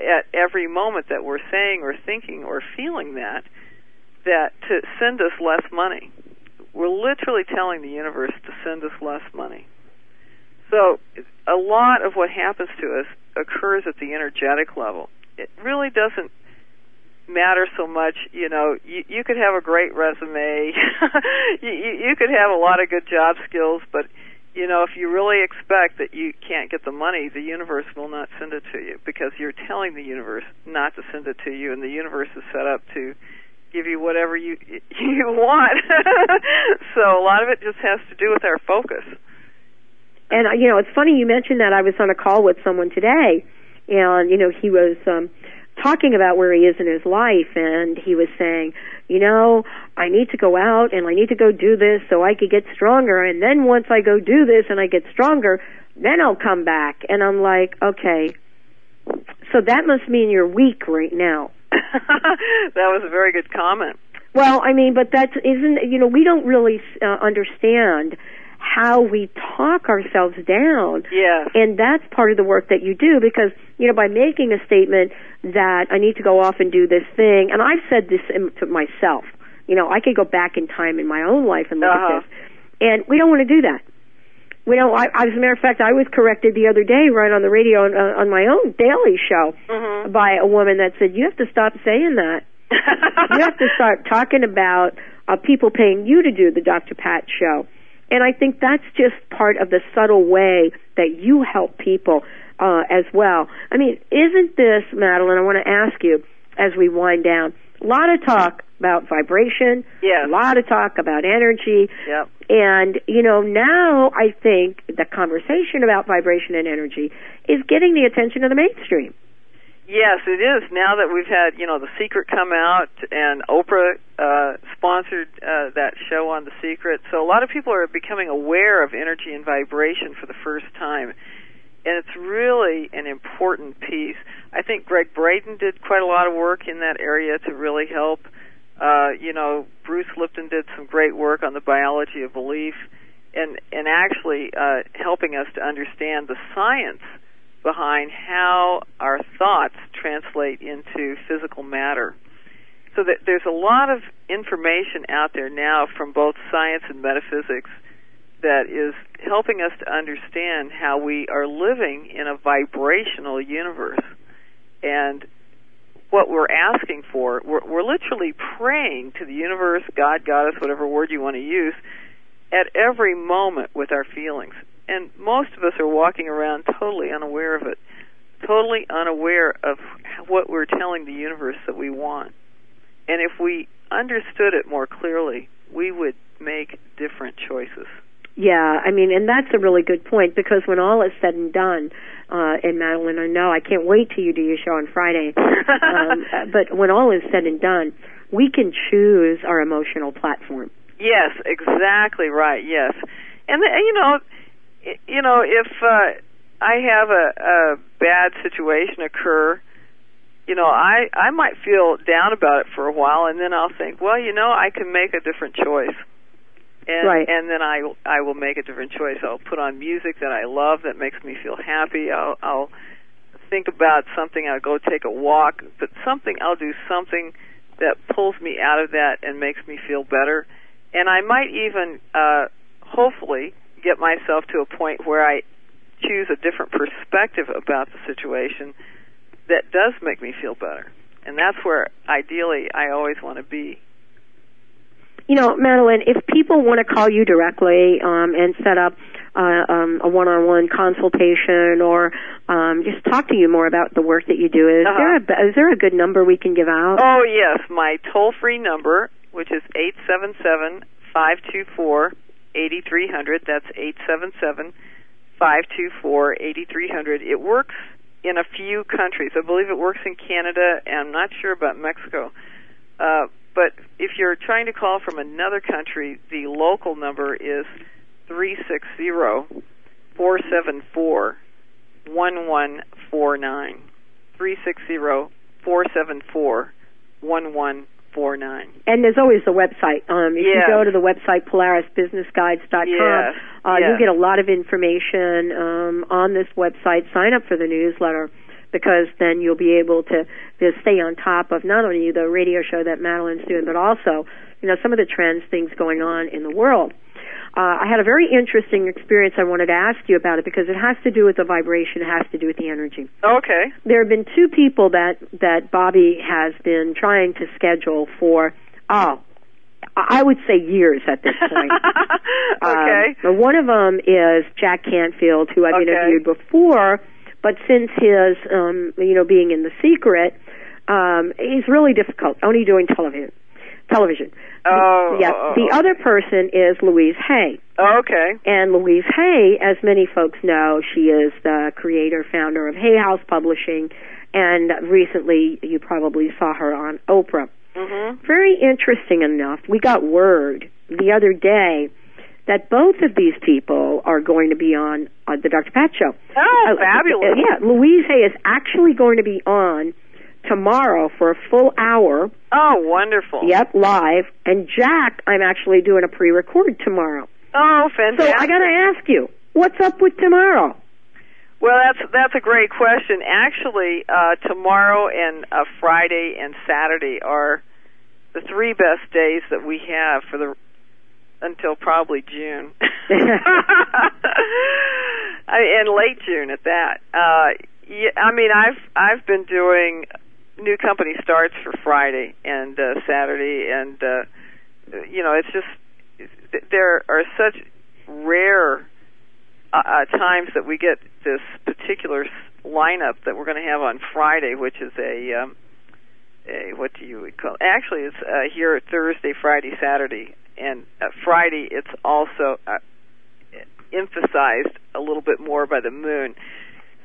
at every moment that we're saying or thinking or feeling that, that to send us less money. We're literally telling the universe to send us less money. So a lot of what happens to us occurs at the energetic level. It really doesn't matter so much. You know, you, you could have a great resume, you, you, could have a lot of good job skills, but you know, if you really expect that you can't get the money, the universe will not send it to you because you're telling the universe not to send it to you, and the universe is set up to give you whatever you you want. so a lot of it just has to do with our focus. And uh, you know, it's funny you mentioned that. I was on a call with someone today, and you know, he was um, talking about where he is in his life, and he was saying, you know, I need to go out and I need to go do this so I could get stronger, and then once I go do this and I get stronger, then I'll come back. And I'm like, okay, so that must mean you're weak right now. that was a very good comment. Well, I mean, but that isn't, you know, we don't really uh, understand how we talk ourselves down. Yes. And that's part of the work that you do because, you know, by making a statement that I need to go off and do this thing, and I've said this to myself, You know, I could go back in time in my own life and look Uh-huh. at this. And we don't want to do that. We don't. I, as a matter of fact, I was corrected the other day, right on the radio on, uh, on my own daily show, Mhm. by a woman that said, "You have to stop saying that. you have to start talking about uh, people paying you to do the Dr. Pat show." And I think that's just part of the subtle way that you help people uh, as well. I mean, isn't this, Madeline? I want to ask you as we wind down. A lot of talk about vibration. Yes. A lot of talk about energy. Yep. And, you know, now I think the conversation about vibration and energy is getting the attention of the mainstream. Yes, it is. Now that we've had, you know, The Secret come out and Oprah uh, sponsored uh, that show on The Secret, so a lot of people are becoming aware of energy and vibration for the first time. And it's really an important piece. I think Gregg Braden did quite a lot of work in that area to really help. Uh, you know, Bruce Lipton did some great work on the biology of belief and, and actually uh, helping us to understand the science behind how our thoughts translate into physical matter. So that there's a lot of information out there now from both science and metaphysics that is helping us to understand how we are living in a vibrational universe. And what we're asking for, we're, we're literally praying to the universe, God, Goddess, whatever word you want to use, at every moment with our feelings and most of us are walking around totally unaware of it, totally unaware of what we're telling the universe that we want. And if we understood it more clearly, we would make different choices. Yeah, I mean, and that's a really good point because when all is said and done, uh, and Madeline, I know I can't wait till you do your show on Friday. um, uh, but when all is said and done, we can choose our emotional platform. Yes, exactly right. Yes, and the, you know, you know, if uh, I have a, a bad situation occur, you know, I I might feel down about it for a while, and then I'll think, well, you know, I can make a different choice, and right. and then I I will make a different choice. I'll put on music that I love that makes me feel happy. I'll I'll think about something. I'll go take a walk, but something I'll do something that pulls me out of that and makes me feel better. And I might even, uh, hopefully, get myself to a point where I choose a different perspective about the situation that does make me feel better. And that's where ideally I always want to be. You know, Madeline, if people want to call you directly um, and set up uh, um, a one-on-one consultation or um, just talk to you more about the work that you do, is Uh-huh. there a is there a good number we can give out? Oh yes, my toll-free number, which is eight seven seven five two four eighty three hundred. That's eight seven seven five two four eighty three hundred. It works in a few countries. I believe it works in Canada, and I'm not sure about Mexico. Uh, but if you're trying to call from another country, the local number is three six zero four seven four one one four nine. Three six zero four seven four one one four nine. And there's always the website. Um, if you go to the website polarisbusinessguides.com, Yes. uh, you'll get a lot of information um, on this website. Sign up for the newsletter because then you'll be able to, to stay on top of not only the radio show that Madeline's doing, but also you know some of the trends, things going on in the world. Uh, I had a very interesting experience. I wanted to ask you about it because it has to do with the vibration, it has to do with the energy Okay. there have been two people that that Bobby has been trying to schedule for oh I would say years at this point. okay. Um, one of them is Jack Canfield, who I've Okay. interviewed before, but since his um, you know being in the secret, um, he's really difficult. Only doing television. Television. Oh. yeah. oh, The oh. other person is Louise Hay. Okay. And Louise Hay, as many folks know, she is the creator, founder of Hay House Publishing, and recently you probably saw her on Oprah. Mm-hmm. Very interesting enough, we got word the other day that both of these people are going to be on uh, the Dr. Pat Show. Oh, Uh, fabulous. uh, yeah, Louise Hay is actually going to be on tomorrow for a full hour. Oh, wonderful. Yep, live. And Jack, I'm actually doing a pre-record tomorrow. Oh, fantastic. So. I got to ask you, what's up with tomorrow? Well, that's that's a great question. Actually, uh, tomorrow and uh, Friday and Saturday are the three best days that we have for the until probably June. I, and late June at that. Uh yeah, I mean I've I've been doing new company starts for Friday and uh Saturday and uh you know, it's just there are such rare uh, uh, times that we get this particular lineup that we're going to have on Friday, which is a um, a what do you call? It? Actually, it's uh, here Thursday, Friday, Saturday, and uh, Friday it's also uh, emphasized a little bit more by the moon.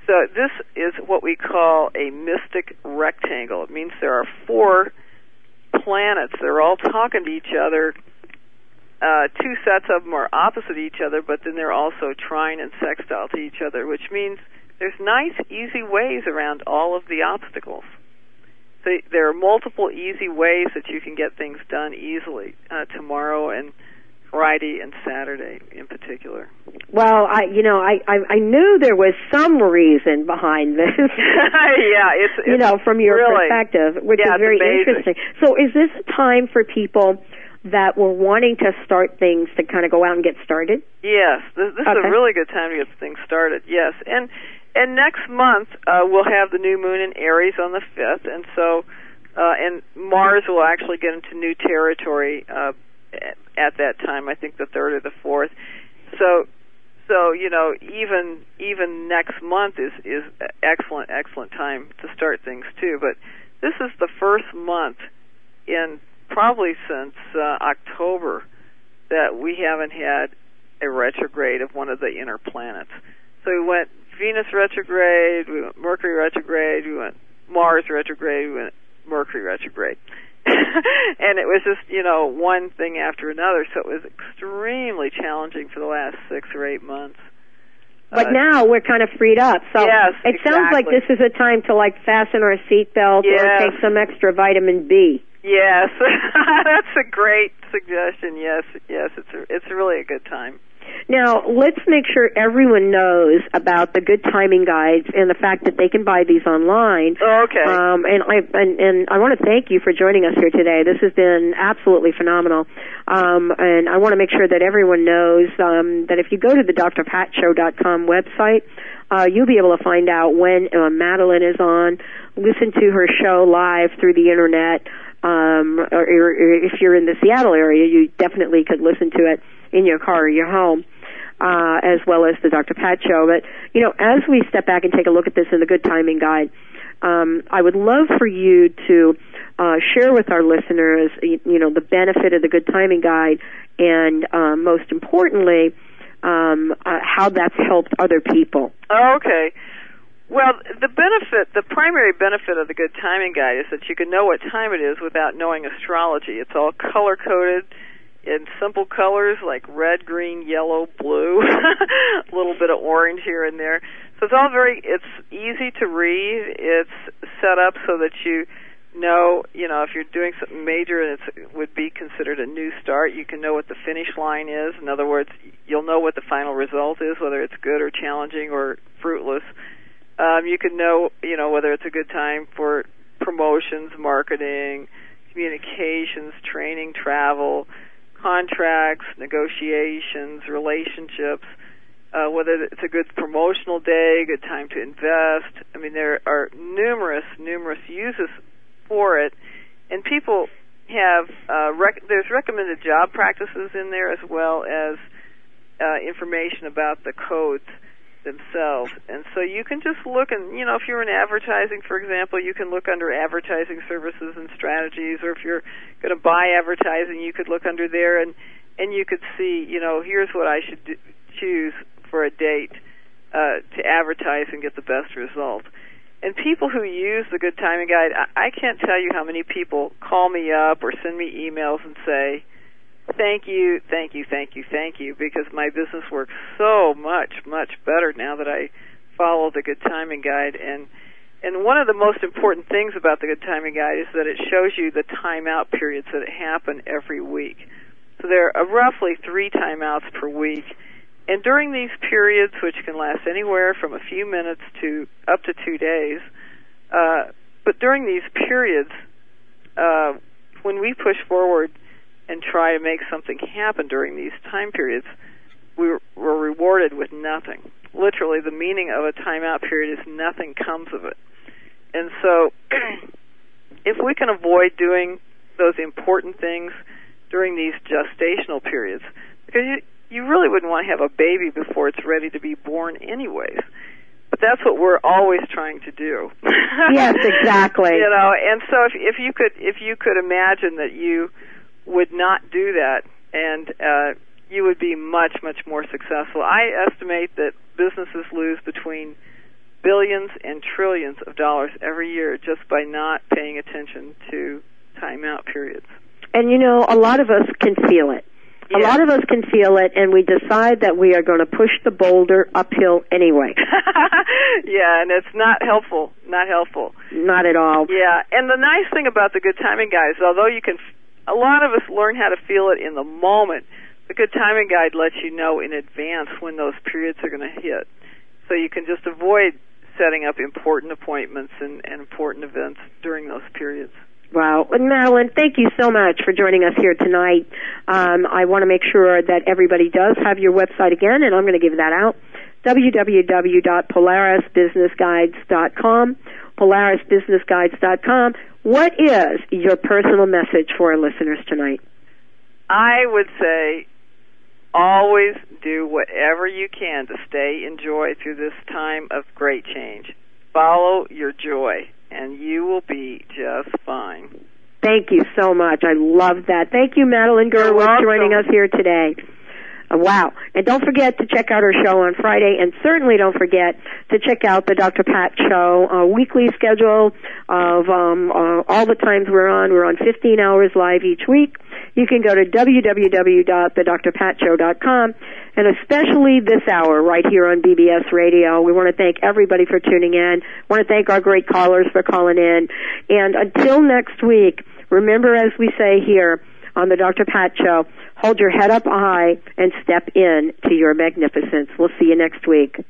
So this is what we call a mystic rectangle. It means there are four planets. They're all talking to each other uh, two sets of them are opposite each other, but then they're also trine and sextile to each other, which means there's nice, easy ways around all of the obstacles. So there are multiple easy ways that you can get things done easily uh, tomorrow and Friday and Saturday in particular. Well, I you know I I, I knew there was some reason behind this. yeah, it's, it's you know from your really, perspective, which yeah, is very interesting. So, is this a time for people? that were wanting to start things to kind of go out and get started? Yes, this, this Okay. is a really good time to get things started. Yes, and and next month uh, we'll have the new moon in Aries on the fifth, and so uh, and Mars will actually get into new territory uh, at that time. I think the third or the fourth. So so you know even even next month is is excellent excellent time to start things too. But this is the first month in probably since uh, October that we haven't had a retrograde of one of the inner planets. So we went Venus retrograde, we went Mercury retrograde, we went Mars retrograde, we went Mercury retrograde. and it was just, you know, one thing after another, so it was extremely challenging for the last six or eight months. But Uh, now we're kind of freed up. So Yes, it sounds like this is a time to like fasten our seatbelt or Yes. take some extra vitamin B. Yes, that's a great suggestion. Yes, yes, it's a, it's really a good time. Now, let's make sure everyone knows about the good timing guides and the fact that they can buy these online. Okay. Um, and I and, and I want to thank you for joining us here today. This has been absolutely phenomenal. Um, and I want to make sure that everyone knows um, that if you go to the drpatshow.com website, uh, you'll be able to find out when uh, Madeline is on. Listen to her show live through the internet. Um, or, or if you're in the Seattle area, you definitely could listen to it in your car or your home, uh, as well as the Dr. Pat show. But, you know, as we step back and take a look at this in the Good Timing Guide, um, I would love for you to uh, share with our listeners, you, you know, the benefit of the Good Timing Guide, and um, most importantly, um, uh, how that's helped other people. Okay. Well, the benefit, the primary benefit of the good timing guide is that you can know what time it is without knowing astrology. It's all color coded in simple colors like red, green, yellow, blue, a little bit of orange here and there. So it's all very, it's easy to read. It's set up so that you know, you know, if you're doing something major and it would be considered a new start, you can know what the finish line is. In other words, you'll know what the final result is, whether it's good or challenging or fruitless. Um, you can know, you know, whether it's a good time for promotions, marketing, communications, training, travel, contracts, negotiations, relationships, uh, whether it's a good promotional day, good time to invest. I mean, there are numerous, numerous uses for it, and people have uh, rec- there's recommended job practices in there as well as uh, information about the codes themselves. And so you can just look and, you know, if you're in advertising, for example, you can look under advertising services and strategies, or if you're going to buy advertising, you could look under there and, and you could see, you know, here's what I should do, choose for a date, uh, to advertise and get the best result. And people who use the Good Timing Guide, I, I can't tell you how many people call me up or send me emails and say, thank you, thank you, thank you, thank you, because my business works so much, much better now that I follow the Good Timing Guide. And and one of the most important things about the Good Timing Guide is that it shows you the timeout periods that happen every week. So there are roughly three timeouts per week. And during these periods, which can last anywhere from a few minutes to up to two days, uh, but during these periods, uh, when we push forward and try to make something happen during these time periods, we we're rewarded with nothing. Literally, the meaning of a timeout period is nothing comes of it. And so, if we can avoid doing those important things during these gestational periods, because you, you really wouldn't want to have a baby before it's ready to be born, anyways. But that's what we're always trying to do. yes, exactly. you know, and so if if you could if you could imagine that you would not do that and uh you would be much much more successful. I estimate that businesses lose between billions and trillions of dollars every year just by not paying attention to timeout periods. And you know, a lot of us can feel it. Yeah. A lot of us can feel it, and we decide that we are going to push the boulder uphill anyway. yeah, and it's not helpful. Not helpful. Not at all. Yeah, and the nice thing about the good timing guys, although you can, a lot of us learn how to feel it in the moment. The good timing guide lets you know in advance when those periods are going to hit, so you can just avoid setting up important appointments and, and important events during those periods. Wow. And Madeline, thank you so much for joining us here tonight. Um, I want to make sure that everybody does have your website again, and I'm going to give that out. www.polarisbusinessguides.com. Polarisbusinessguides.com. What is your personal message for our listeners tonight? I would say always do whatever you can to stay in joy through this time of great change. Follow your joy and you will be just fine. Thank you so much. I love that. Thank you, Madeline Gerwick, joining us here today. Uh, wow. And don't forget to check out our show on Friday, and certainly don't forget to check out the Dr. Pat Show uh, weekly schedule of um, uh, all the times we're on. We're on 15 hours live each week. You can go to www.thedrpatshow.com and especially this hour right here on BBS Radio. We want to thank everybody for tuning in. Want to thank our great callers for calling in. And until next week, remember as we say here on the Dr. Pat Show, hold your head up high and step in to your magnificence. We'll see you next week.